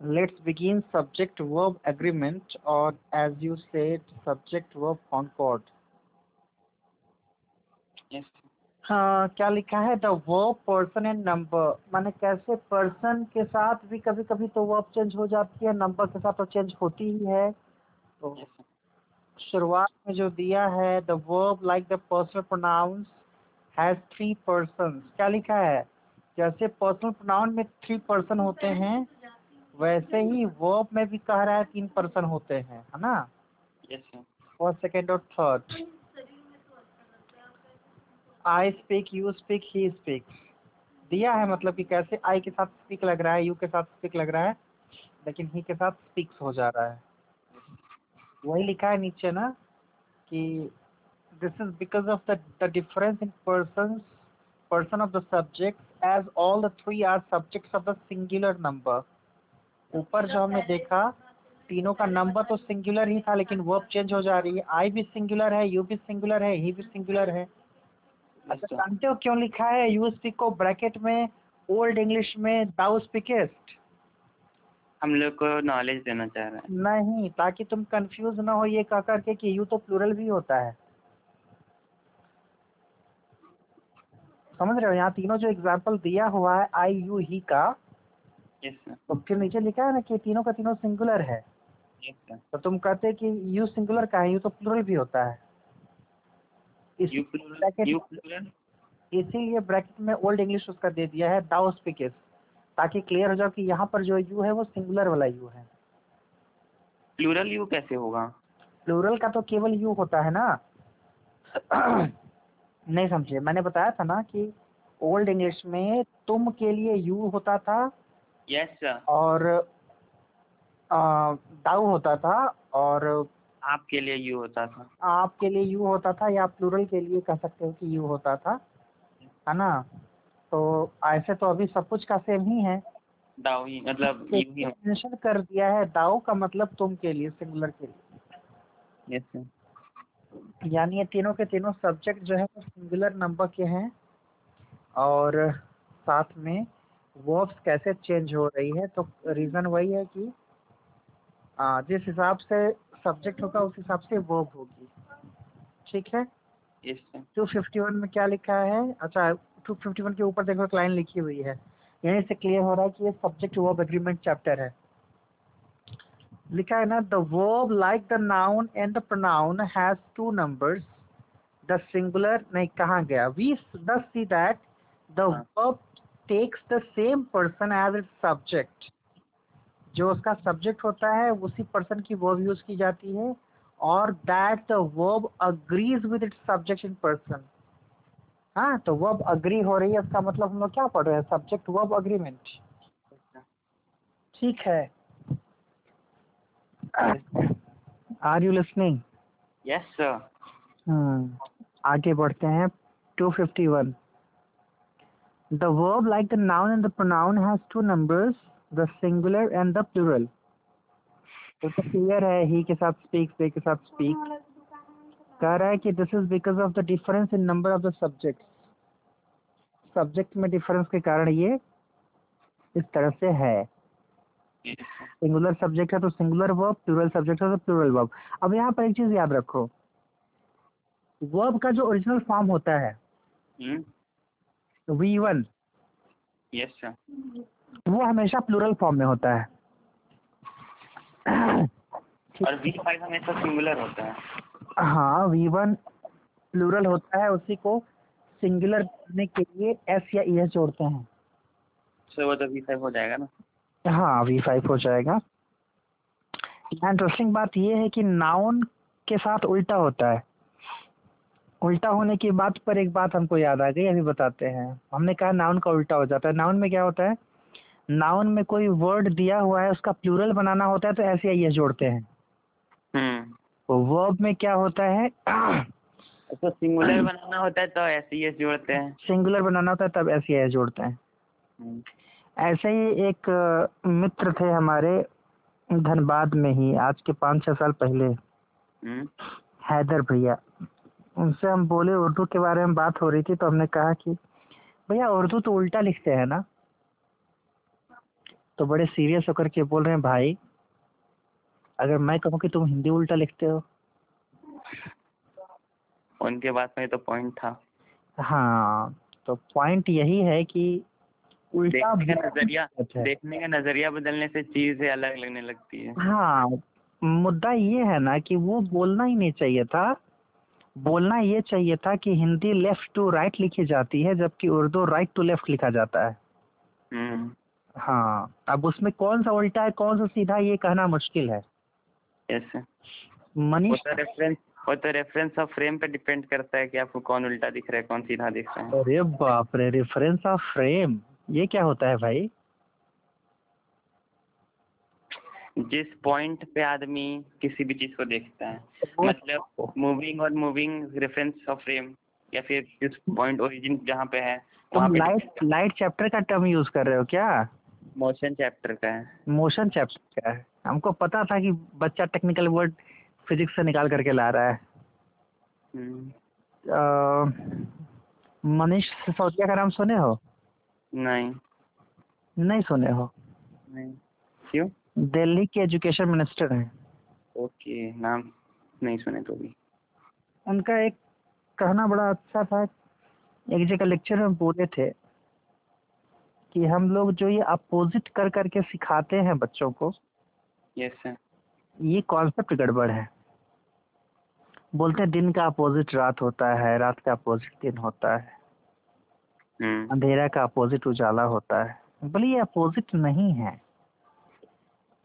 let's begin subject verb agreement or as you said subject verb concord. Yes. हाँ क्या लिखा है? The verb person and number माने कैसे पर्सन के साथ भी कभी कभी तो वर्ब चेंज हो जाती है नंबर के साथ तो चेंज होती ही है। तो शुरुआत में जो दिया है the verb like the personal pronouns has three person क्या लिखा है? जैसे पर्सनल प्रोनाउन में थ्री पर्सन होते हैं वैसे ही वर्ब में भी कह रहा है तीन पर्सन होते हैं है ना? फ़र्स्ट सेकेंड और third I speak you speak he speak दिया है मतलब कि कैसे? आई के साथ स्पीक लग रहा है यू के साथ स्पीक लग रहा है लेकिन ही के साथ स्पीक्स हो जा रहा है। वही लिखा है नीचे ना कि this is because of the the difference in person person of the subject as all the three are subjects of the singular number ऊपर जो हमने देखा तीनों का नंबर तो सिंगुलर ही था लेकिन वर्ब चेंज हो जा रही है। आई भी सिंगुलर है यू भी सिंगुलर है ही भी सिंगुलर है। अच्छा जानते हो क्यों लिखा है? यू स्पीक को ब्रैकेट में ओल्ड इंग्लिश में दाउ स्पीकेस्ट हम लोग को नॉलेज देना चाह रहे हैं। नहीं ताकि तुम कंफ्यूज ना हो ये कह करके कि यू तो प्लूरल भी होता है। समझ रहे हो? यहाँ तीनों जो एग्ज़ाम्पल दिया हुआ है आई यू ही का yes sir. तो फिर नीचे लिखा है ना कि तीनों का तीनों सिंगुलर है। Yes तो तुम कहते कि यू सिंगुलर का है? यू तो प्लूरल भी होता है। इस इसीलिए ब्रैकेट में ओल्ड इंग्लिश उसका दे दिया है दाउ स्पीकेस्ट ताकि क्लियर हो जाओ कि यहाँ पर जो यू है वो सिंगुलर वाला यू है। प्लूरल यू कैसे होगा? प्लूरल का तो केवल यू होता है ना। नहीं समझे। मैंने बताया था ना कि ओल्ड इंग्लिश में तुम के लिए यू होता था यस सर और दाऊ होता था और आपके लिए यू होता था। आपके लिए यू होता था या प्लूरल के लिए कह सकते हो कि यू होता था है ना? तो ऐसे तो अभी सब कुछ का सेम ही है। दाऊ ही मतलब मेंशन कर दिया है दाऊ का मतलब तुम के लिए सिंगुलर के लिए। यस सर यानी ये तीनों के तीनों सब्जेक्ट जो है वो सिंगुलर नंबर के हैं और साथ में वर्ब्स कैसे चेंज हो रही है तो रीज़न वही है कि आ, जिस हिसाब से सब्जेक्ट होगा उस हिसाब से वर्ब होगी। ठीक है? यस सर 251 में क्या लिखा है? अच्छा 251 के ऊपर देखो एक लाइन लिखी हुई है। यहीं से क्लियर हो रहा है कि ये सब्जेक्ट वर्ब एग्रीमेंट चैप्टर है। लिखा है ना the verb like the noun and the pronoun has two numbers the singular नहीं कहाँ गया? We thus see that the. Verb takes the same person as its subject जो उसका सब्जेक्ट होता है उसी पर्सन की वर्ब यूज़ की जाती है और that the verb agrees with its subject in person हाँ तो वर्ब अग्री हो रही है इसका मतलब हम लोग क्या पढ़ रहे हैं? सब्जेक्ट वर्ब अग्रीमेंट ठीक है। Are you listening yes sir hmm आगे बढ़ते हैं। 251 The verb like the noun and the pronoun has two numbers, the singular and the plural. तो क्लियर है? ही के साथ स्पीक पे के साथ स्पीक कह रहा है कि this is because of the difference in number of the subject subject में डिफरेंस के कारण ये इस तरह से है। सिंगुलर सब्जेक्ट है तो सिंगुलर वर्ब प्लूरल सब्जेक्ट है तो प्लूरल वर्ब अब यहाँ पर एक चीज़ याद रखो। वर्ब का जो ओरिजिनल फॉर्म होता है वी वन यस सर वो हमेशा प्लूरल फॉर्म में होता है। और वी फाइव हमेशा सिंगुलर होता है। हाँ वी वन प्लूरल होता है उसी को सिंगुलर करने के लिए एस या ई एस जोड़ते हैं। सर वो तो वी फाइव हो जाएगा ना? हाँ वी फाइव हो जाएगा। इंटरेस्टिंग बात ये है कि नाउन के साथ उल्टा होता है। उल्टा होने की बात पर एक बात हमको याद आ गई अभी बताते हैं। हमने कहा नाउन का उल्टा हो जाता है। नाउन में क्या होता है? नाउन में कोई वर्ड दिया हुआ है उसका प्लूरल बनाना होता है तो ऐसे ये जोड़ते हैं। हम्म। तो वर्ब में क्या होता है? तो सिंगुलर बनाना होता है तो ऐसे ही जोड़ते हैं। सिंगुलर बनाना होता है तब ऐसे या जोड़ते हैं। हम्म, ऐसे ही एक मित्र थे हमारे धनबाद में ही आज के पाँच छः साल पहले। हम्म, हैदर भैया। उनसे हम बोले उर्दू के बारे में बात हो रही थी तो हमने कहा कि भैया उर्दू तो उल्टा लिखते हैं ना? तो बड़े सीरियस होकर के बोल रहे हैं भाई अगर मैं कहूँ कि तुम हिंदी उल्टा लिखते हो? उनके बात में तो पॉइंट था। हाँ तो पॉइंट यही है कि उल्टा देखने का नज़रिया। देखने का नज़रिया बदलने से चीज़ें अलग लगने लगती है। हाँ मुद्दा ये है ना कि वो बोलना ही नहीं चाहिए था। बोलना ये चाहिए था कि हिंदी लेफ़्ट टू राइट लिखी जाती है जबकि उर्दू राइट टू लेफ़्ट लिखा जाता है। हम्म। हाँ अब उसमें कौन सा उल्टा है कौन सा सीधा ये कहना मुश्किल है। मनीष रेफरेंस वो तो रेफरेंस ऑफ़ फ्रेम पे डिपेंड करता है कि आपको कौन उल्टा दिख रहा है कौन सीधा दिख रहा है। अरे बाप रे रेफरेंस ऑफ़ फ्रेम ये क्या होता है भाई? जिस पॉइंट पे आदमी किसी भी चीज़ को देखता है मतलब मूविंग और मूविंग रेफरेंस ऑफ़ फ्रेम या फिर जिस पॉइंट ओरिजिन जहाँ पे है तुम लाइट लाइट चैप्टर का टर्म यूज़ कर रहे हो क्या? मोशन चैप्टर का है। मोशन चैप्टर का है। हमको पता था कि बच्चा टेक्निकल वर्ड फिजिक्स से निकाल करके ला रहा है। हम्म, मनीष सिसोदिया का नाम सुने हो? नहीं। नहीं सुने हो। नहीं। क्यों? दिल्ली के एजुकेशन मिनिस्टर हैं। ओके नाम नहीं सुने तो भी। उनका एक कहना बड़ा अच्छा था एक जगह लेक्चर में बोले थे कि हम लोग जो ये अपोजिट कर करके सिखाते हैं बच्चों को यस सर ये कॉन्सेप्ट गड़बड़ है। बोलते हैं दिन का अपोजिट रात होता है रात का अपोजिट दिन होता है। हम्म। अंधेरा का अपोजिट उजाला होता है। बोले ये अपोजिट नहीं है।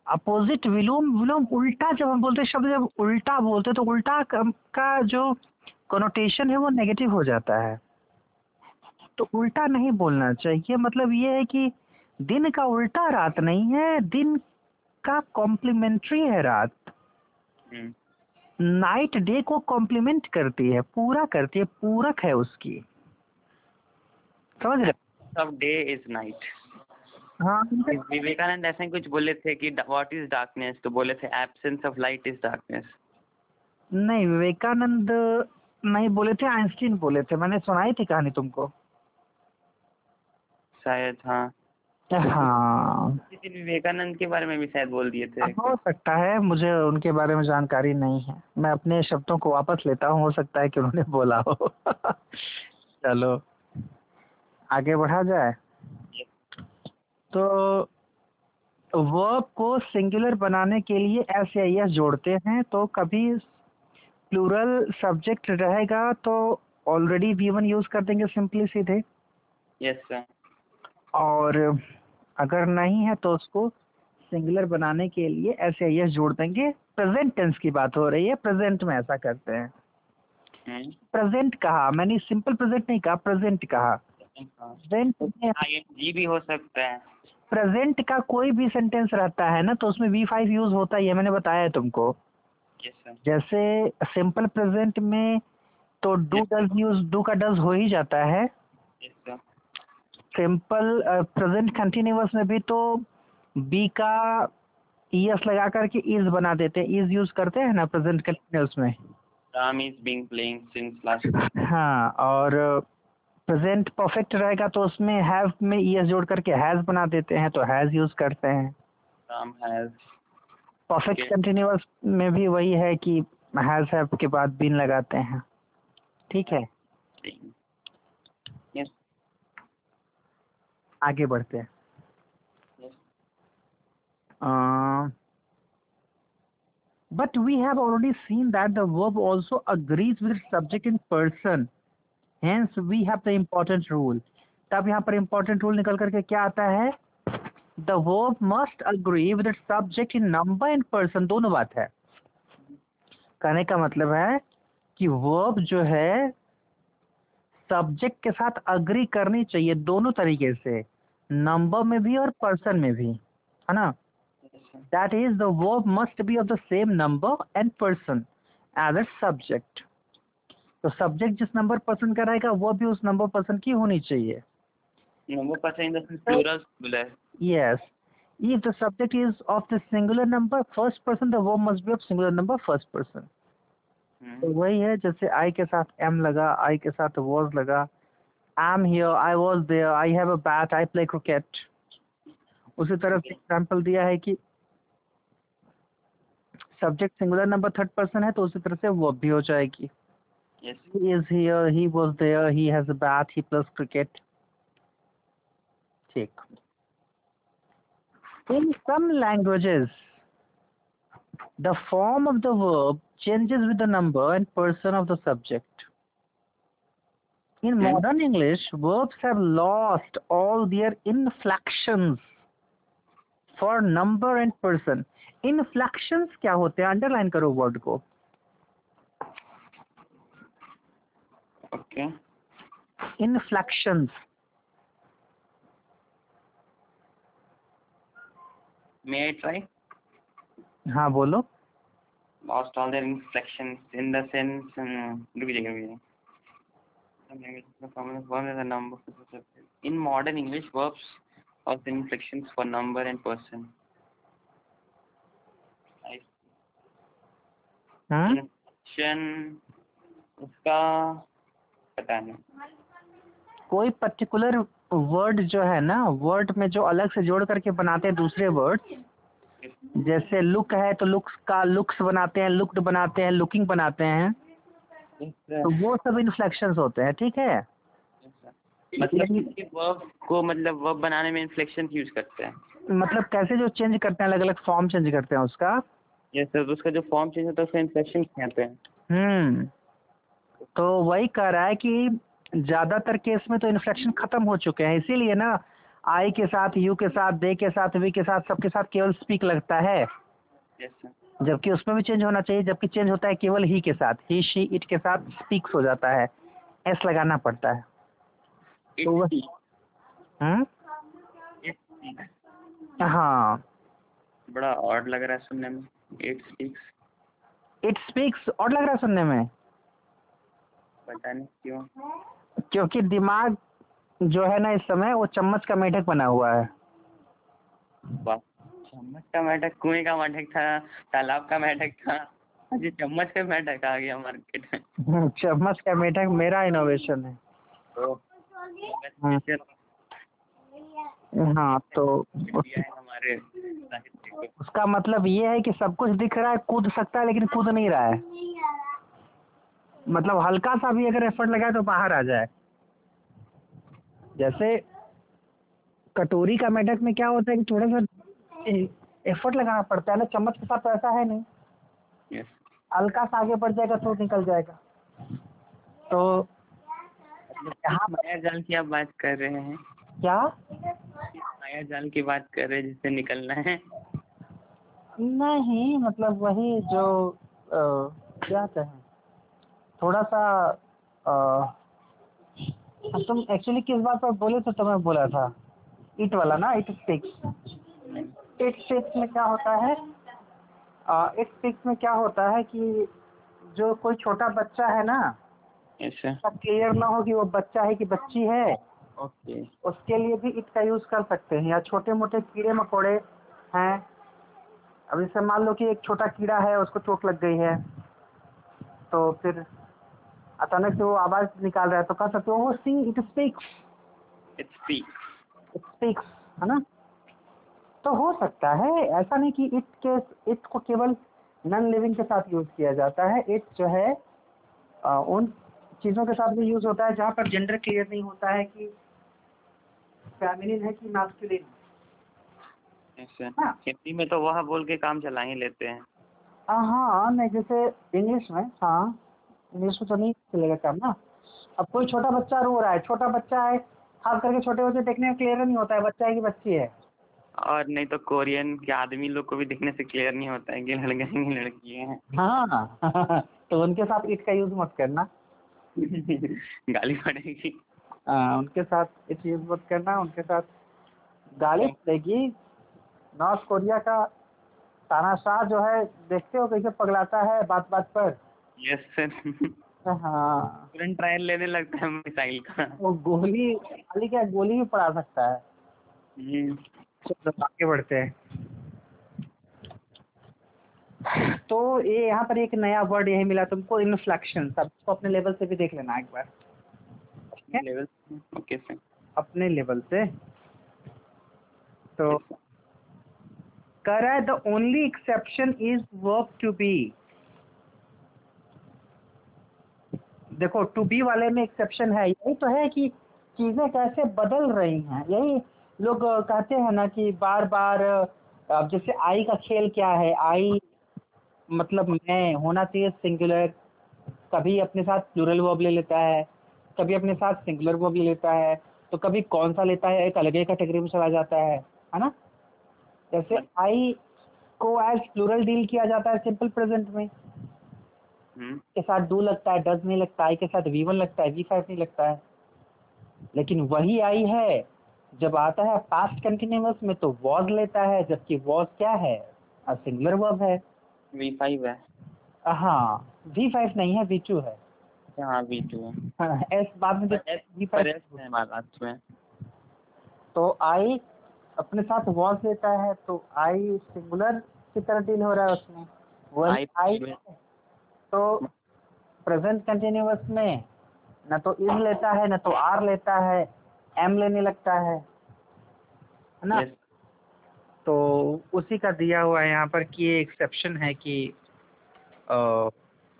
अपोजिट विलोम विलोम उल्टा जब हम बोलते शब्द जब उल्टा बोलते तो उल्टा का, जो कोनोटेशन है वो नेगेटिव हो जाता है। तो उल्टा नहीं बोलना चाहिए। मतलब ये है कि दिन का उल्टा रात नहीं है दिन का कॉम्प्लीमेंट्री है रात। हम्म। नाइट डे को कॉम्प्लीमेंट करती है पूरा करती है पूरक है उसकी। समझ रहे डे इज़ नाइट हाँ। विवेकानंद ऐसे ही कुछ बोले थे कि व्हाट इज़ डार्कनेस तो बोले थे absence of light is darkness नहीं विवेकानंद नहीं बोले थे आइंस्टीन बोले थे। मैंने सुनाई थी कहानी तुमको। शायद हाँ। हाँ। विवेकानंद के बारे में भी शायद बोल दिए थे। हो सकता है मुझे उनके बारे में जानकारी नहीं है। मैं अपने शब्दों को वापस लेता हूँ हो सकता है कि उन्होंने बोला हो। चलो आगे बढ़ा जाए। तो वर्ब को सिंगुलर बनाने के लिए एस या एस जोड़ते हैं तो कभी प्लूरल सब्जेक्ट रहेगा तो ऑलरेडी वी वन यूज़ कर देंगे सिंपली सीधे। यस सर और अगर नहीं है तो उसको सिंगुलर बनाने के लिए एस या एस जोड़ देंगे। प्रेजेंट टेंस की बात हो रही है प्रेजेंट में ऐसा करते हैं। प्रेजेंट कहा मैंने सिंपल प्रेजेंट नहीं कहा प्रेजेंट कहा। प्रेजेंट जी भी हो सकता है। प्रेजेंट का कोई भी सेंटेंस रहता है ना तो उसमें वी फाइव यूज़ होता है ये मैंने बताया है तुमको सर जैसे सिंपल प्रेजेंट में तो डू डज यूज़ डू का डज हो ही जाता है। सिंपल प्रेजेंट कंटिन्यूअस में भी तो बी का ईएस लगा करके इज़ बना देते हैं। इज़ यूज़ करते हैं ना प्रेजेंट कंटिन्यूस में? Ram is being playing since last हाँ और प्रेजेंट परफेक्ट रहेगा तो उसमें हैव में ईएस जोड़ करके हैज़ बना देते हैं तो हैज़ यूज़ करते हैं। Ram has perfect Okay. Continuous में भी वही है कि हैज़ हैव के बाद बिन लगाते हैं। ठीक है? यस आगे बढ़ते हैं। But we have already seen that the verb also agrees with its subject in person. Hence we have the important rule तब यहाँ पर इम्पोर्टेंट रूल निकल करके क्या आता है? The verb must agree with subject in number and person दोनों बात है। कहने का मतलब है कि वर्ब जो है सब्जेक्ट के साथ अग्री करनी चाहिए दोनों तरीके से। नंबर में भी और पर्सन में भी। है ना? That is the verb must be of the same number and person as a subject तो सब्जेक्ट जिस नंबर पर्सन का रहेगा वो भी उस नंबर पर्सन की होनी चाहिए। Number person the yes. If the subject is of the singular number first person the verb must be of singular number first person. तो वही है जैसे आई के साथ एम लगा आई के साथ वॉज़ लगा। I am here I was there I have a bat I play cricket उसी तरह से एग्ज़ाम्पल दिया है कि subject singular number third person है तो उसी तरह से वर्ब भी हो जाएगी। Yes he is here he was there he has a bat he plays cricket ठीक in some languages the form of the verb changes with the number and person of the subject in Hmm. modern english verbs have lost all their inflections for number and person inflections क्या होते हैं underline करो word को Okay inflections may I try हाँ बोलो lost all their inflections in the sense um, रुक जाइए रुक जाइए Some languages have common form as a number for the subject. In modern English, verbs have inflections for number and person. I हाँ inflection उसका पता नहीं कोई particular word जो है ना वर्ड में जो अलग से जोड़ करके बनाते हैं दूसरे वर्ड जैसे लुक है तो लुक्स का लुक्स बनाते हैं लुक्ड बनाते हैं लुकिंग बनाते हैं तो वो सब इन्फ्लेक्शंस होते हैं ठीक है? मतलब वर्ब को मतलब वर्ब बनाने में इन्फ्लेक्शन यूज़ करते हैं। मतलब कैसे जो चेंज करते हैं अलग अलग फॉर्म चेंज करते हैं उसका? यस सर उसका जो फॉर्म चेंज होता है उसका इन्फ्लेक्शन कहते हैं? हम्म। तो वही कह रहा है कि ज़्यादातर केस में तो इन्फ्लेक्शन खत्म हो चुके हैं। इसीलिए ना आई के साथ यू के साथ दे के साथ वी के साथ सबके साथ केवल स्पीक लगता है। जबकि उसमें भी चेंज होना चाहिए जबकि चेंज होता है केवल ही के साथ। ही शी इट के साथ स्पीक्स हो जाता है। एस लगाना पड़ता है। तो वह- हम्म हाँ? बड़ा ऑड लग रहा है सुनने में। इट स्पीक्स इट स्पीक्स और लग रहा है सुनने में। पता नहीं क्यों। क्योंकि दिमाग जो है ना इस समय वो चम्मच का मेढक बना हुआ है। चम्मच का मेढक कुएँ का मेढक था तालाब का मेढक था। अजी चम्मच का मेढक आ गया मार्केट में। चम्मच का मेढक मेरा इनोवेशन है। तो हाँ। हाँ तो हमारे उसका मतलब ये है कि सब कुछ दिख रहा है कूद सकता है लेकिन कूद नहीं रहा है। मतलब हल्का सा भी अगर एफर्ट लगाए तो बाहर आ जाए। जैसे कटोरी का मेढक में क्या होता है कि थोड़ा सा एफर्ट लगाना पड़ता है ना चम्मच के साथ तो ऐसा है नहीं। हल्का सा आगे बढ़ जाएगा तो निकल जाएगा। तो यहाँ माया जाल की आप बात कर रहे हैं। क्या? माया जाल की बात कर रहे हैं जिससे निकलना है। नहीं मतलब वही जो अ, क्या कहें? थोड़ा सा तुम एक्चुअली किस बात पर बोले तो तुम्हें बोला था। इट वाला ना इट स्टिक्स इट स्टिक्स में क्या होता है? इट स्टिक्स में क्या होता है कि जो कोई छोटा बच्चा है ना क्लियर ना हो कि वो बच्चा है कि बच्ची है ओके। उसके लिए भी इट का यूज़ कर सकते हैं। या छोटे मोटे कीड़े मकोड़े हैं। अब जैसे मान लो कि एक छोटा कीड़ा है उसको चोट लग गई है तो फिर अचानक से वो आवाज़ निकाल रहा है तो कह सकते हो see it speaks it speak it speaks है ना? तो हो सकता है ऐसा नहीं कि इट के इट को केवल नॉन लिविंग के साथ यूज़ किया जाता है। इट जो है अ, उन चीज़ों के साथ भी यूज़ होता है जहाँ पर जेंडर क्लियर नहीं होता है कि फेमिनिन है कि मैस्कुलिन हाँ। हिंदी में तो वह बोल के काम चला ही लेते हैं। हाँ नहीं जैसे इंग्लिश में हाँ इंग्लिश में तो नहीं चलेगा काम ना। अब कोई छोटा बच्चा रो रहा है छोटा बच्चा है खास करके छोटे बच्चे देखने में क्लियर नहीं होता है बच्चा है कि बच्ची है। और नहीं तो कोरियन के आदमी लोग को भी दिखने से क्लियर नहीं होता है कि लड़के हैं कि लड़की हैं। हाँ तो उनके साथ इट का यूज़ मत करना। गाली पड़ेगी। हाँ, उनके साथ इट यूज़ मत करना उनके साथ गाली पड़ेगी। नॉर्थ कोरिया का तानाशाह जो है देखते हो कैसे पगलाता है बात बात पर? यस सर हाँ। तुरंत ट्रायल लेने लगता है मिसाइल का। वो गोली खाली क्या गोली भी पड़ा सकता है? हम्म, चलो आगे बढ़ते हैं। तो ये यहाँ पर एक नया वर्ड यही मिला तुमको इन्फ्लेक्शन सब इसको अपने लेवल से भी देख लेना एक बार। लेवल ओके सर अपने लेवल से। तो है the only exception is verb to be देखो टू बी वाले में एक्सेप्शन है। यही तो है कि चीज़ें कैसे बदल रही हैं। यही लोग कहते हैं ना कि बार बार अब जैसे आई का खेल क्या है? आई मतलब मैं होना चाहिए सिंगुलर कभी अपने साथ प्लूरल वर्ब ले लेता है कभी अपने साथ सिंगुलर वर्ब ले लेता है तो कभी कौन सा लेता है? एक अलग ही कैटेगरी में चला जाता है है ना? जैसे आई को एज प्लूरल डील किया जाता है सिंपल प्रेजेंट में। के साथ डू लगता है डज नहीं लगता आई के साथ वी वन लगता है वी फाइव नहीं लगता है। लेकिन वही आई है जब आता है पास्ट कंटिन्यूस में तो वॉज़ लेता है जबकि वॉज़ क्या है? सिंगुलर वर्ब है। वी फाइव है। हाँ वी फाइव नहीं है वी टू है। हाँ वी टू है। हाँ, एस बाद में वी फाइव है लास्ट में। तो आई अपने साथ वॉज़ लेता है तो आई सिंगुलर की तरह डील हो रहा है उसमें। वही आई तो प्रेजेंट कंटिन्यूअस में न तो इज़ लेता है न तो आर लेता है एम लेने लगता है है ना? Yes. तो उसी का दिया हुआ है यहाँ पर कि ये एक्सेप्शन है कि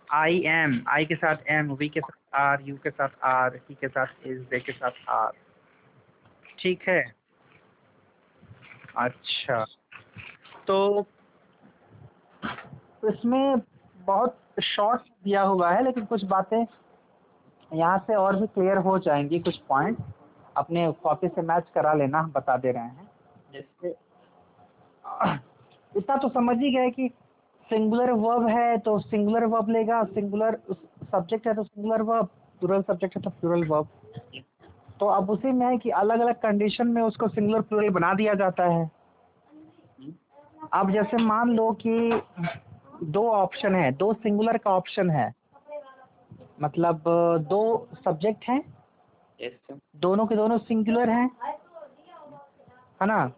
आई एम आई के साथ एम वी के साथ आर यू के साथ आर ही के साथ इज़ दे के साथ आर ठीक है? अच्छा। तो इसमें बहुत शॉर्ट दिया हुआ है, लेकिन कुछ बातें यहाँ से और भी क्लियर हो जाएँगी, कुछ पॉइंट अपने कॉपी से मैच करा लेना, हम बता दे रहे हैं। जैसे, इतना तो समझ ही गए कि सिंगुलर वर्ब है तो सिंगुलर वर्ब लेगा सिंगुलर सब्जेक्ट है तो सिंगुलर वर्ब प्लूरल सब्जेक्ट है तो प्लूरल वर्ब तो अब उसी में है कि अलग अलग कंडीशन में उसको सिंगुलर प्लूरल बना दिया जाता है। अब जैसे मान लो कि दो ऑप्शन है दो सिंगुलर का ऑप्शन है। मतलब दो सब्जेक्ट हैं। Yes, दोनों के दोनों सिंगुलर हैं। है ना?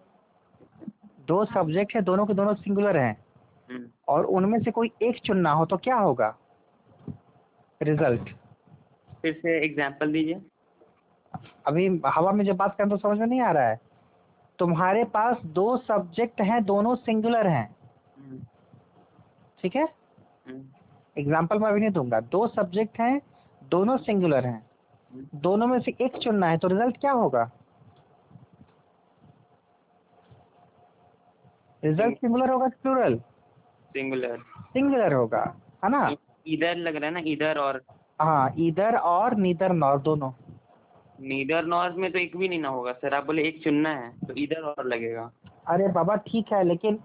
दो सब्जेक्ट है दोनों के दोनों सिंगुलर हैं। और उनमें से कोई एक चुनना हो तो क्या होगा? रिज़ल्ट फिर से एग्जांपल दीजिए। अभी हवा में जब बात करें तो समझ में नहीं आ रहा है। तुम्हारे पास दो सब्जेक्ट हैं दोनों सिंगुलर हैं। ठीक है? हम्म। एग्ज़ाम्पल मैं अभी नहीं दूँगा। दो सब्जेक्ट हैं दोनों सिंगुलर हैं। हम्म। दोनों में से एक चुनना है तो रिज़ल्ट क्या होगा? रिज़ल्ट सिंगुलर होगा प्लूरल सिंगुलर सिंगुलर होगा है ना? इधर लग रहा है ना इधर और। हाँ इधर और नीदर नॉर दोनों। नीदर नॉर्थ में तो एक भी नहीं ना होगा सर आप बोले एक चुनना है तो इधर और लगेगा। अरे बाबा ठीक है लेकिन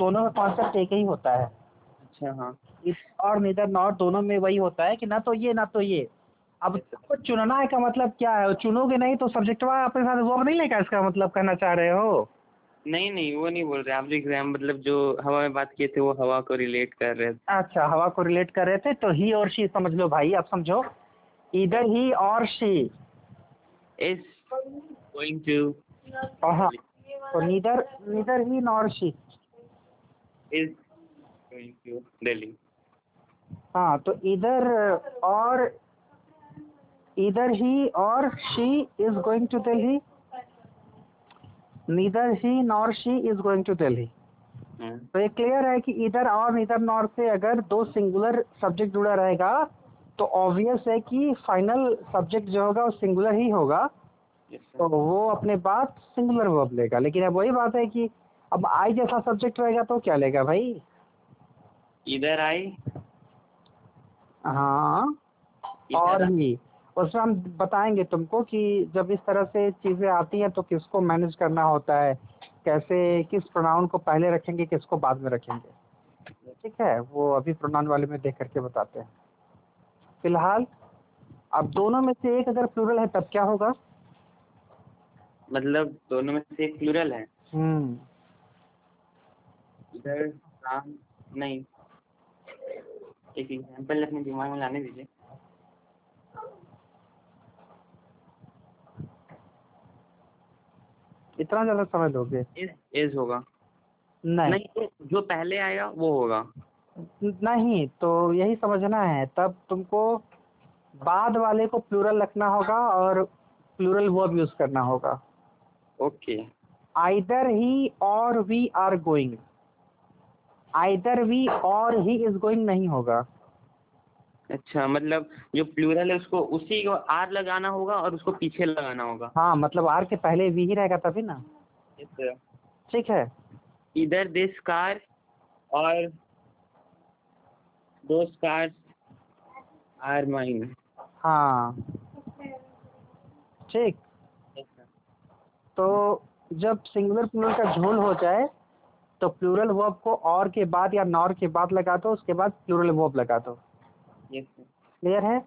दोनों में कॉन्सेप्ट एक ही होता है। अच्छा हाँ। इस और नीदर नॉर दोनों में वही होता है कि ना तो ये ना तो ये। अब आपको चुनना है का मतलब क्या है? चुनोगे नहीं तो सब्जेक्टवा अपने साथ वर्ब नहीं लेगा इसका मतलब कहना चाह रहे हो? नहीं नहीं वो नहीं बोल रहे। आप जो एग्ज़ाम मतलब जो हवा में बात किए थे वो हवा को रिलेट कर रहे थे। अच्छा हवा को रिलेट कर रहे थे तो ही और शी समझ लो भाई आप समझो। इधर ही और शी इज़ गोइंग टू हाँ। तो neither neither he nor she is going to Delhi हाँ तो इधर और इधर ही और she is going to Delhi neither he nor she is going to Delhi तो ये क्लियर है कि इधर और इधर नॉर से अगर दो सिंगुलर सब्जेक्ट जुड़ा रहेगा तो ऑब्वियस है कि फाइनल सब्जेक्ट जो होगा वो सिंगुलर ही होगा। तो वो अपने बात सिंगुलर वर्ब लेगा। लेकिन अब वही बात है कि अब आई जैसा सब्जेक्ट रहेगा तो क्या लेगा भाई? इधर आई। हाँ और ही उसमें हम बताएँगे तुमको कि जब इस तरह से चीज़ें आती हैं तो किसको मैनेज करना होता है? कैसे किस प्रोनाउन को पहले रखेंगे किसको बाद में रखेंगे? ठीक है वो अभी प्रोनाउन वाले में देख करके बताते हैं। फ़िलहाल अब दोनों में से एक अगर प्लूरल है तब क्या होगा? मतलब दोनों में से एक प्लूरल है? हम्म। इधर राम नहीं। एक एग्जांपल अपने दिमाग में लाने दीजिए। इतना ज़्यादा समय इज़ इज़ होगा। नहीं। नहीं जो पहले आएगा वो होगा। नहीं तो यही समझना है। तब तुमको बाद वाले को प्लूरल रखना होगा और प्लूरल वर्ब यूज़ करना होगा। Okay either he or we are going either we or he is going नहीं होगा। अच्छा मतलब जो प्लूरल है उसको उसी को आर लगाना होगा और उसको पीछे लगाना होगा। हाँ मतलब आर के पहले वी ही रहेगा तभी ना। ठीक है। इधर दिस कार और दो कार्स आर माइन हाँ। ठीक। तो जब सिंगुलर प्लूरल का झोल हो जाए तो प्लूरल वर्ब को और के बाद या नॉर के बाद लगा दो उसके बाद प्लूरल वर्ब लगा दो क्लियर है?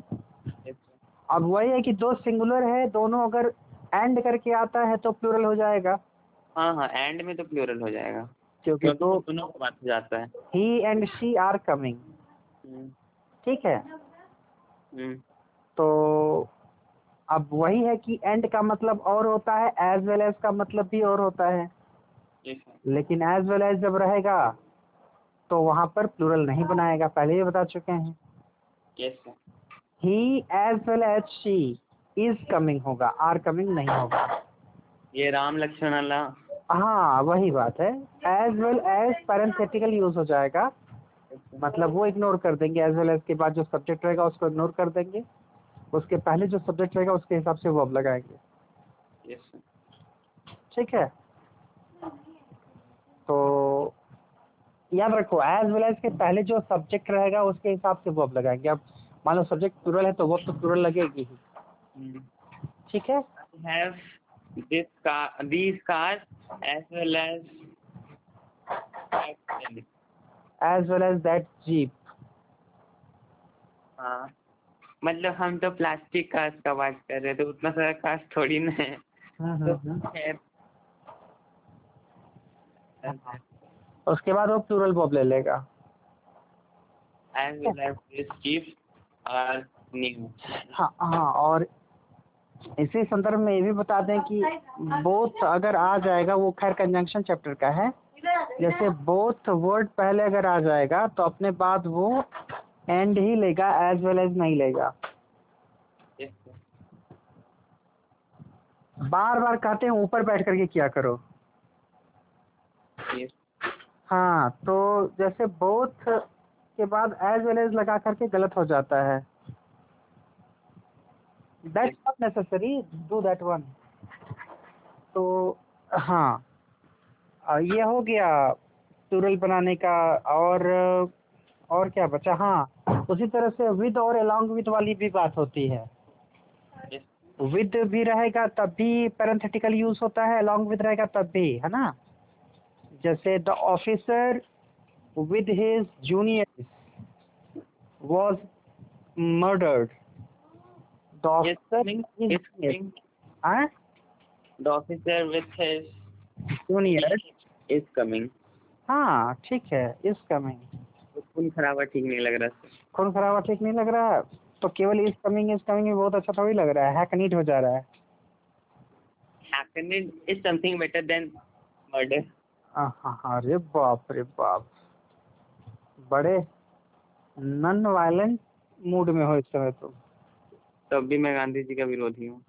अब वही है कि दो सिंगुलर है दोनों अगर एंड करके आता है तो प्लूरल हो जाएगा। हाँ हाँ एंड में तो प्लूरल हो जाएगा। क्योंकि दो दोनों को बात जाता है। He and she are coming ठीक है? हम्म, तो अब वही है कि एंड का मतलब और होता है एज वेल एज का मतलब भी और होता है। लेकिन एज वेल एज जब रहेगा तो वहाँ पर प्लूरल नहीं बनाएगा। पहले ही बता चुके हैं। He as well as she is coming होगा आर कमिंग नहीं होगा। ये राम लक्ष्मण अल्लाह। हाँ वही बात है। As well as parenthetical use हो जाएगा। मतलब वो इग्नोर कर देंगे। एज वेल एज के बाद जो सब्जेक्ट रहेगा उसको इग्नोर कर देंगे। उसके पहले जो सब्जेक्ट रहेगा उसके हिसाब से वर्ब लगाएँगे। यस सर ठीक है? तो याद रखो एज वेल एज के पहले जो सब्जेक्ट रहेगा उसके हिसाब से वो वर्ब लगाएँगे। अब मान लो सब्जेक्ट प्लूरल है तो वर्ब तो प्लूरल लगेगी ही। ठीक है? Have this car these cars as well as as well as that jeep हाँ। मतलब हम तो प्लास्टिक कार्स का बात कर रहे थे उतना सारा कार्स थोड़ी ना है। तो खैर। उसके बाद वो प्लूरल वर्ब ले लेगा। हाँ हाँ और इसी संदर्भ में ये भी बता दें कि बोथ अगर आ जाएगा वो खैर कंजंक्शन चैप्टर का है। जैसे बोथ वर्ड पहले अगर आ जाएगा तो अपने बाद वो एंड ही लेगा एज वेल एज नहीं लेगा। बार बार कहते हैं ऊपर बैठ करके किया करो। हाँ तो जैसे बोथ के बाद एज वेल एज लगा करके गलत हो जाता है। That's not necessary do that one तो हाँ ये हो गया टूरल बनाने का और और क्या बचा? हाँ उसी तरह से विद और अलोंग विद वाली भी बात होती है। विद भी रहेगा तब भी पैरेंथेटिकल यूज़ होता है अलोंग विद रहेगा तब भी है ना? जैसे the officer with his junior was murdered. Officer हाँ? हाँ? ठीक है इज़ कमिंग खून खराबा ठीक नहीं लग रहा खून खराबा ठीक नहीं लग रहा? तो केवल इज़ कमिंग इज़ कमिंग बहुत अच्छा थोड़ी लग रहा है। अरे बाप रे बाप। बड़े नन वायलेंट मूड में हो इस समय तुम तो। अब भी मैं गांधी जी का विरोधी हूँ।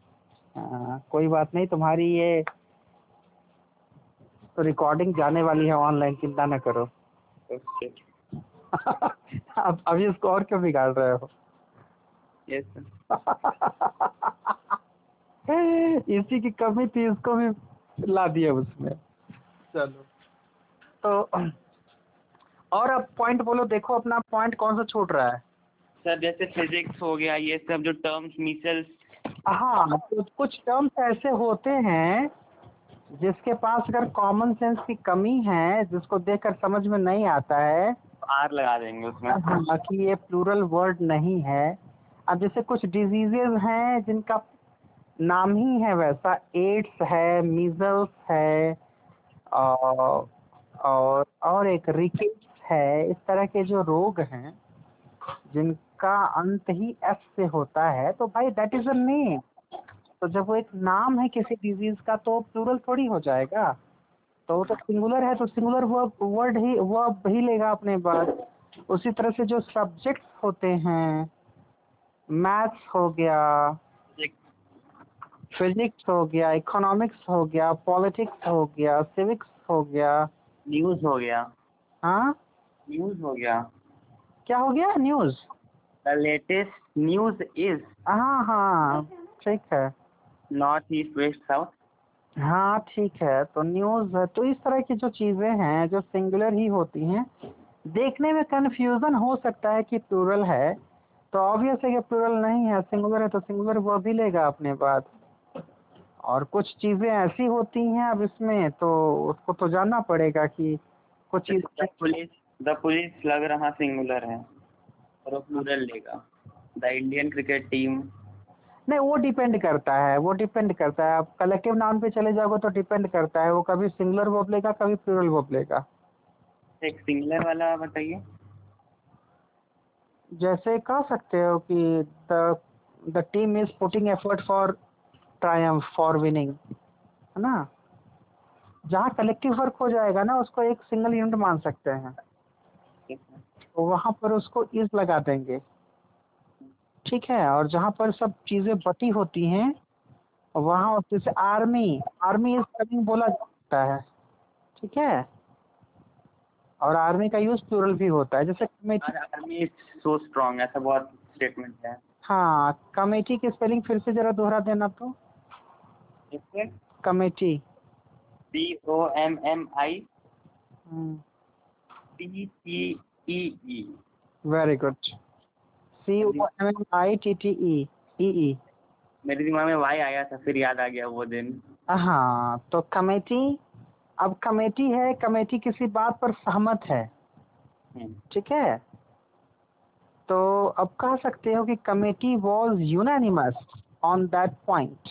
हाँ, कोई बात नहीं तुम्हारी ये तो रिकॉर्डिंग जाने वाली है ऑनलाइन चिंता न करो। ओके अब अभी इसको और क्यों बिगाड़ रहे हो? यस सर इसी की कमी थी इसको भी ला दिया उसमें चलो। तो और अब पॉइंट बोलो देखो अपना पॉइंट कौन सा छूट रहा है? सर जैसे फिजिक्स हो गया ये सब जो टर्म्स मिसल्स हाँ तो कुछ टर्म्स ऐसे होते हैं जिसके पास अगर कॉमन सेंस की कमी है जिसको देखकर समझ में नहीं आता है आर लगा देंगे उसमें। हाँ, कि ये प्लूरल वर्ड नहीं है। अब जैसे कुछ डिजीजेज हैं जिनका नाम ही है वैसा एड्स है मीजल्स है और और और एक रिकेट्स है, इस तरह के जो रोग हैं, जिनका अंत ही एफ़ से होता है तो भाई दैट इज़ अ नेम तो जब वो एक नाम है किसी डिज़ीज़ का तो प्लूरल थोड़ी हो जाएगा। तो वो तो सिंगुलर है तो सिंगुलर वर्ब वर्ड ही वर्ब ही लेगा अपने बाद। उसी तरह से जो सब्जेक्ट्स होते हैं मैथ्स हो गया फिजिक्स हो गया इकोनॉमिक्स हो गया पॉलिटिक्स हो गया सिविक्स हो गया न्यूज़ हो गया। हाँ? न्यूज़ हो गया। क्या हो गया news? The latest news is हाँ हाँ। ठीक है। नॉर्थ ईस्ट वेस्ट साउथ हाँ ठीक है। तो न्यूज़ है। तो इस तरह की जो चीज़ें हैं जो सिंगुलर ही होती हैं देखने में कन्फ्यूज़न हो सकता है कि प्लूरल है। तो ऑब्वियस है कि प्लूरल नहीं है। सिंगुलर है तो सिंगुलर वो भी लेगा अपने बाद और कुछ चीज़ें ऐसी होती हैं अब इसमें तो उसको तो जानना पड़ेगा कि कुछ चीज़ द पुलिस द पुलिस लग रहा सिंगुलर है और वो प्लूरल लेगा। द इंडियन क्रिकेट टीम नहीं वो डिपेंड करता है वो डिपेंड करता है। आप कलेक्टिव नाउन पे चले जाओगे तो डिपेंड करता है वो कभी सिंगुलर वर्ब लेगा कभी प्लूरल वर्ब लेगा। एक सिंगुलर वाला बताइए। जैसे कह सकते हो कि the the team is putting effort for triumph for winning है ना? जहाँ कलेक्टिव वर्क हो जाएगा ना उसको एक सिंगल यूनिट मान सकते हैं। तो वहाँ पर उसको इज़ लगा देंगे। ठीक है? और जहाँ पर सब चीज़ें बटी होती हैं वहाँ जैसे आर्मी आर्मी इज़ कमिंग बोला जाता है। ठीक है? और आर्मी का यूज़ प्लूरल भी होता है जैसे कमेटी आर्मी सो स्ट्रांग ऐसा बहुत स्टेटमेंट है। हाँ कमेटी की स्पेलिंग फिर से जरा दोहरा देना तो। इससे committee. C O M M I T T E E very good C O M M I T T E E E मेरे दिमाग में वाई आया था फिर याद आ गया वो दिन। हाँ तो कमेटी अब कमेटी है कमेटी किसी बात पर सहमत है। हम्म, ठीक है? तो अब कह सकते हो कि committee was unanimous on that point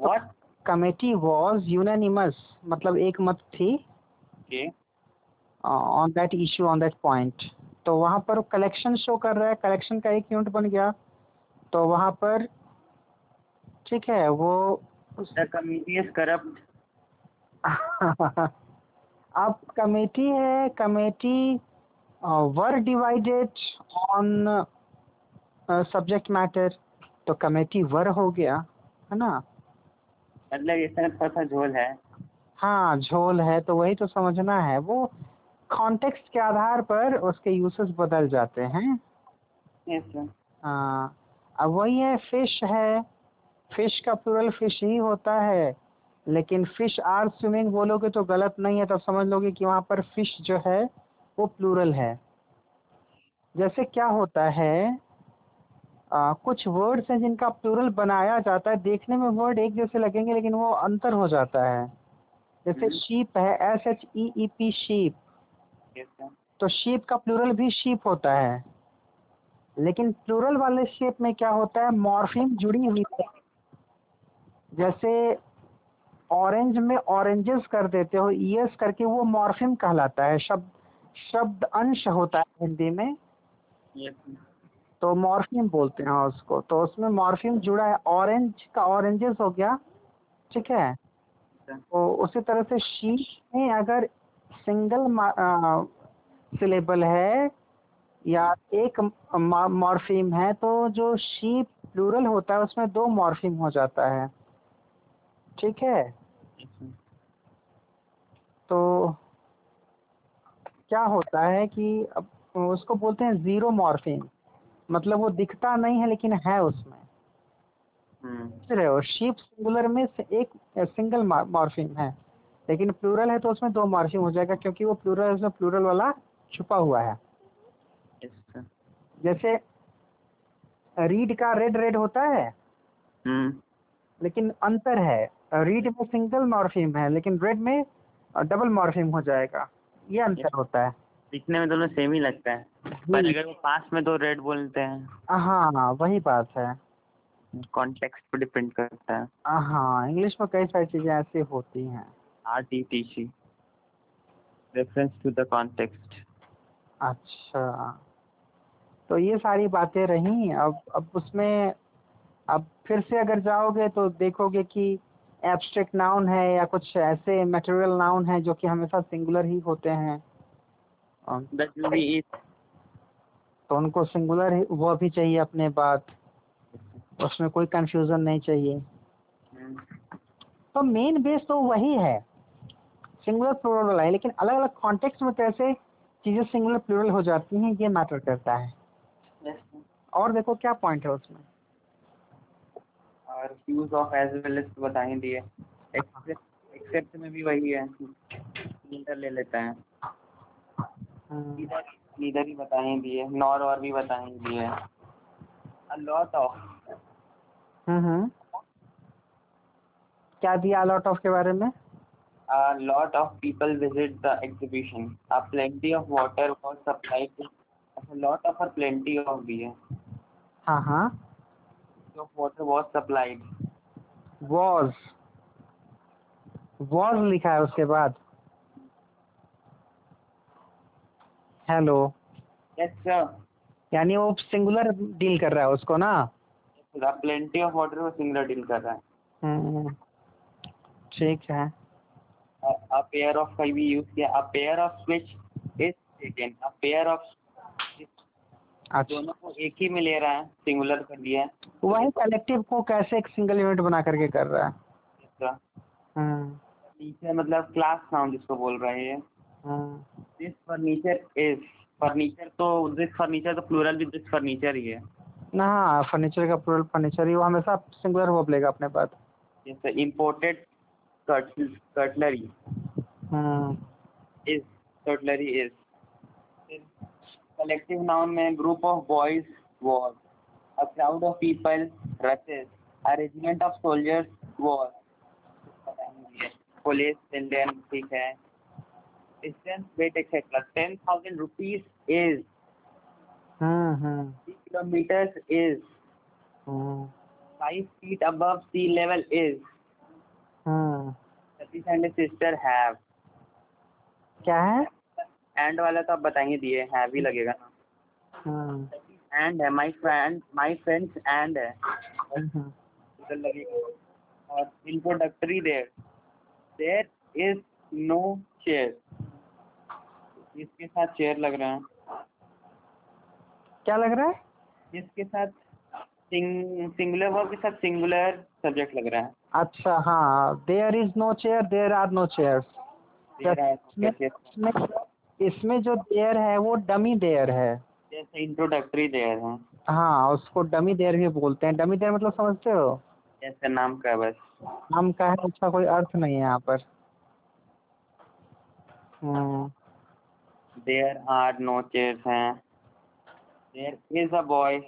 what committee was unanimous मतलब एक मत थी। On that issue on that point तो वहाँ पर कलेक्शन शो कर रहा है। कलेक्शन का एक यूनिट बन गया। तो वहाँ पर ठीक है वो द कमिटी इज़ करप्ट अब कमेटी है। Committee were divided on subject matter तो कमेटी वर हो गया है ना? मतलब इसमें थोड़ा सा झोल है? हाँ झोल है तो वही तो समझना है। वो कॉन्टेक्स्ट के आधार पर उसके यूसेस बदल जाते हैं। हाँ अब वही है फ़िश है। फ़िश का प्लूरल फ़िश ही होता है। लेकिन फ़िश आर स्विमिंग बोलोगे तो गलत नहीं है तब समझ लोगे कि वहाँ पर फ़िश जो है वो प्लूरल है। जैसे क्या होता है आ, कुछ वर्ड्स हैं जिनका प्लूरल बनाया जाता है। देखने में वर्ड एक जैसे लगेंगे लेकिन वो अंतर हो जाता है। जैसे हम्म। शीप है S H E E P sheep तो शीप का प्लूरल भी शीप होता है। लेकिन प्लूरल वाले शेप में क्या होता है? मॉर्फिम जुड़ी हुई है। जैसे ऑरेंज में ऑरेंजेस कर देते हो ईएस करके वो मॉर्फिम कहलाता है। शब्द शब्द अंश होता है हिंदी में। तो मॉर्फिम बोलते हैं उसको। तो उसमें मॉर्फिम जुड़ा है। ऑरेंज का ऑरेंजेस हो गया। ठीक है? तो उसी तरह से शीप में अगर सिंगल सिलेबल है या एक मॉर्फिम है तो जो शीप प्लूरल होता है, उसमें दो मॉर्फिम हो जाता है। ठीक है? तो क्या होता है कि उसको बोलते हैं ज़ीरो मॉर्फिम मतलब वो दिखता नहीं है लेकिन है उसमें। हम्म। समझ रहे हो? शीप सिंगुलर में से एक सिंगल मॉर्फिम है। लेकिन प्लूरल है तो उसमें दो मॉर्फिम हो जाएगा क्योंकि वो प्लूरल उसमें प्लूरल वाला छुपा हुआ है। जैसे रीड का रेड रेड होता है हम्म। लेकिन अंतर है। रीड में सिंगल मॉर्फिम है लेकिन रेड में डबल मॉर्फिम हो जाएगा। ये अंतर होता है। दिखने में दोनों सेम ही लगता है। पर अगर वो पास में दो रेड बोलते हैं। हाँ हाँ वही बात है। कॉन्टेक्स्ट पे डिपेंड करता है। हाँ इंग्लिश में कई सारी चीज़ें ऐसी होती हैं। R T T C reference to the context अच्छा। तो ये सारी बातें रहीं। अब अब उसमें अब फिर से अगर जाओगे तो देखोगे कि एब्स्ट्रैक्ट नाउन है या कुछ ऐसे मटेरियल नाउन है जो कि हमेशा सिंगुलर ही होते हैं। इज़ तो उनको सिंगुलर वो भी चाहिए अपने बात। उसमें कोई कंफ्यूजन नहीं चाहिए। तो मेन बेस तो वही है। सिंगुलर प्लूरल वाला है लेकिन अलग अलग कॉन्टेक्स्ट में कैसे चीज़ें सिंगुलर प्लूरल हो जाती हैं ये मैटर करता है। Yes और देखो क्या पॉइंट है उसमें। और use of as well as बता ही दिए एक्सेप्ट में भी वही है। नीदर ले लेते हैं। हम्म, नीदर ही बता दिए नॉर और भी बता दिए अ लॉट ऑफ़ हम्म हम्म। क्या दिया अलॉट ऑफ़ के बारे में a lot of people visit the exhibition. A plenty of water was supplied. To, a lot of or plenty of भी है. हाँ हाँ Of water was supplied. Was was लिखा है उसके बाद हेलो Yes sir. यानी वो सिंगुलर डील कर रहा है उसको ना plenty of water वो singular deal कर रहा है. हम्म, ठीक है A, pair of का भी use किया. A pair of which is taken. A pair of अच्छा दोनों को एक ही में ले रहा है. सिंगुलर कर दिया है. वही कलेक्टिव को कैसे एक सिंगल यूनिट बना करके कर रहा है Yes हम्म, नीचे मतलब क्लास नाउन जिसको बोल रहे हैं. हम्म, दिस फर्नीचर इज़ फर्नीचर तो दिस फर्नीचर तो प्लूरल भी दिस फर्नीचर ही है। ना हाँ फर्नीचर का प्लूरल फर्नीचर ही वो हमेशा सिंगुलर हो लेगा अपने पास। जैसे imported cutlery is cutlery is collective noun में group of boys were a crowd of people rushes a regiment of soldiers were police Indian ठीक है। Distance weight etcetera ten thousand rupees is hmm, hmm, hmm, five feet above sea level is hmm, Satish and his sister have क्या है and वाला तो आप बताएँगे दिए have ही लगेगा ना हम्म, and है my friend my friends and है हम्म, लगेगा और introductory there there is no chair इसके साथ चेयर लग रहा है। क्या लग रहा है? इसके साथ सिंगुलर वर्ब के साथ सिंगुलर सब्जेक्ट लग रहा है। अच्छा हाँ there is no chair there are no are- इसमें. इसमें इसमें जो देयर है वो डमी देयर है। जैसे इंट्रोडक्टरी देयर है। हाँ उसको डमी देयर भी बोलते हैं। डमी देयर मतलब समझते हो? जैसे नाम का बस। हम का है उसका कोई अर्थ नहीं है यहाँ पर। Hmm, there are no chairs हैं there is a boy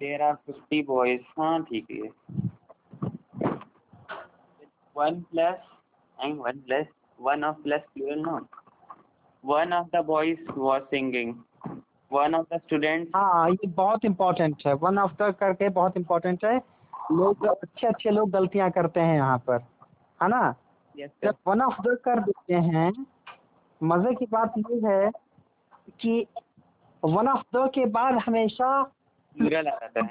there are fifty boys हाँ ठीक है। One plus and one plus one of plus plural not one of the boys was singing one of the students हाँ ये बहुत important है। One of the करके बहुत important है। लोग अच्छे अच्छे लोग गलतियाँ करते हैं यहाँ पर। है ना? यस जब वन ऑफ़ द कर देते हैं मज़े की बात ये है कि वन ऑफ़ दो के बाद हमेशा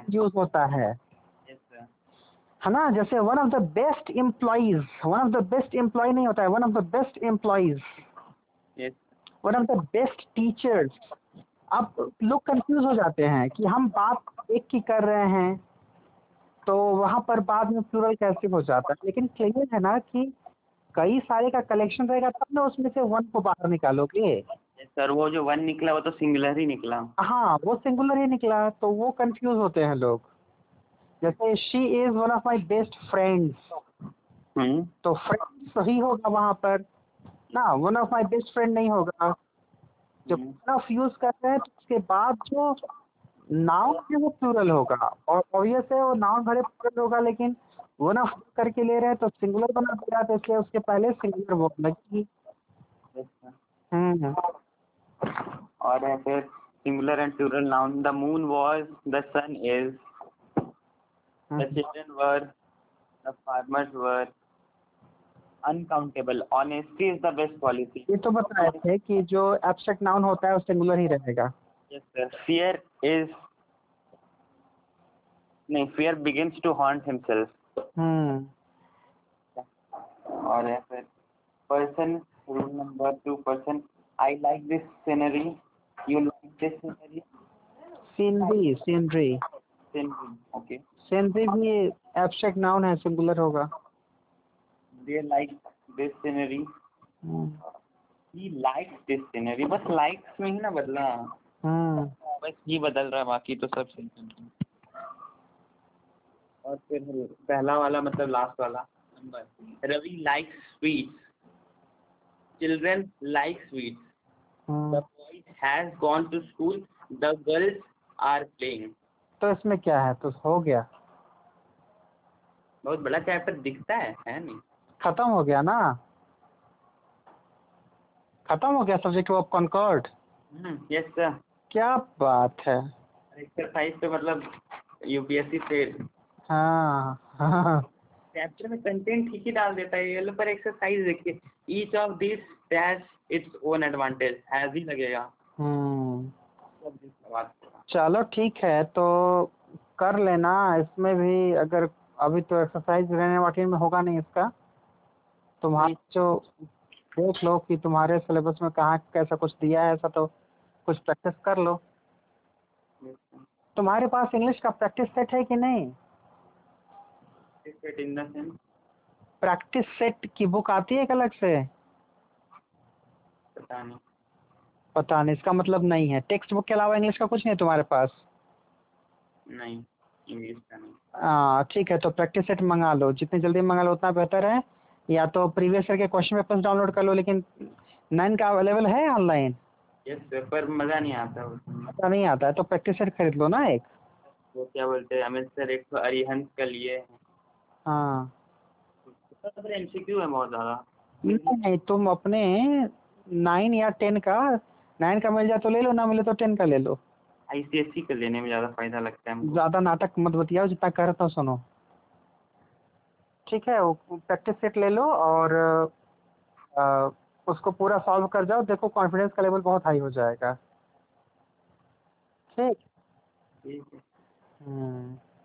यूज़ होता है। है ना? जैसे one of the best employees one of the best employ नहीं होता है one of the best employees one of the best teachers अब लोग कंफ्यूज हो जाते हैं कि हम बात एक की कर रहे हैं तो वहाँ पर बाद में प्लूरल कैसे हो जाता है? लेकिन क्लियर है ना कि कई सारे का कलेक्शन रहेगा तब ना उसमें से वन को बाहर निकालोगे। सर वो जो वन निकला वो तो सिंगुलर ही निकला। हाँ वो सिंगुलर ही निकला तो वो कंफ्यूज होते हैं लोग। जैसे she is one of my best friends तो फ्रेंड सही होगा वहाँ पर। ना one of my best friend नहीं होगा। जब। वन ऑफ़ यूज़ कर रहे हैं तो उसके बाद जो नाउन है वो प्लूरल होगा। और ऑब्वियस है वो नाउन भरे प्लूरल होगा लेकिन वन ऑफ़ करके ले रहे हैं तो सिंगुलर बना दिया तो इसलिए उसके पहले सिंगुलर वर्ब लगेगी हम्म। और फिर singular and plural noun the moon was the sun is the. Children were the farmers were uncountable honesty is the best policy ये तो बताए थे कि जो एब्स्ट्रैक्ट नाउन होता है वो सिंगुलर ही रहेगा। यस सर फियर इज़ नहीं fear begins to haunt himself और है फिर person number two person I like this scenery you like this scenery scenery scenery scenery okay scenery भी एब्स्ट्रैक्ट नाउन है सिंगुलर होगा। Like this scenery hmm. He likes this scenery बस likes में ही ना बदला। हम्म। बस ये बदल रहा है बाकी तो सब सही है और फिर पहला वाला मतलब लास्ट वाला number Ravi likes sweets children like sweets the boys has gone to school the girls are playing तो इसमें क्या है? तो हो गया। बहुत बड़ा चैप्टर दिखता है है नहीं। खत्म हो गया ना? खत्म हो गया subject of concord yes sir क्या बात है। एक्सरसाइज पे मतलब यूपीएससी से हाँ हाँ। चैप्टर में कंटेंट ठीक ही डाल देता है ये लो पर एक्सरसाइज देखिए। Each of this has its own advantage has ही लगेगा। हम्म। चलो ठीक है तो कर लेना इसमें भी अगर अभी तो एक्सरसाइज रहने वाटी में होगा नहीं इसका। तुम्हारा जो देख लो कि तुम्हारे सिलेबस में कहाँ कैसा कुछ दिया है ऐसा तो कुछ प्रैक्टिस कर लो। तुम्हारे पास इंग्लिश का प्रैक्टिस सेट है कि नहीं? Is it in the sense? Practice set की बुक आती है एक अलग से? पता नहीं। पता नहीं इसका मतलब नहीं है। टेक्स्ट बुक के अलावा इंग्लिश का कुछ नहीं है तुम्हारे पास? नहीं इंग्लिश का नहीं। हाँ ठीक है तो प्रैक्टिस सेट मंगा लो। जितनी जल्दी मंगा लो उतना बेहतर है। या तो प्रीवियस ईयर के क्वेश्चन पेपर्स डाउनलोड कर लो लेकिन नाइन का अवेलेबल है ऑनलाइन यस सर पर मज़ा नहीं आता पता नहीं आता है तो प्रैक्टिस सेट खरीद लो ना एक। वो क्या बोलते हैं अमित सर एक तो अरिहंत का लिए हैं। सर एम सी क्यू है बहुत ज़्यादा। नहीं नहीं तुम अपने नाइन या टेन का नाइन का मिल जाए तो ले लो ना मिले तो टेन का ले लो। आई सी एस सी का लेने में ज़्यादा फ़ायदा लगता है हमको। ज़्यादा नाटक मत बतियाओ जितना कर रहा था सुनो। ठीक है वो प्रैक्टिस सेट ले लो और अ, उसको पूरा सॉल्व कर जाओ देखो कॉन्फिडेंस का लेवल बहुत हाई हो जाएगा। ठीक? ठीक है। हम्म।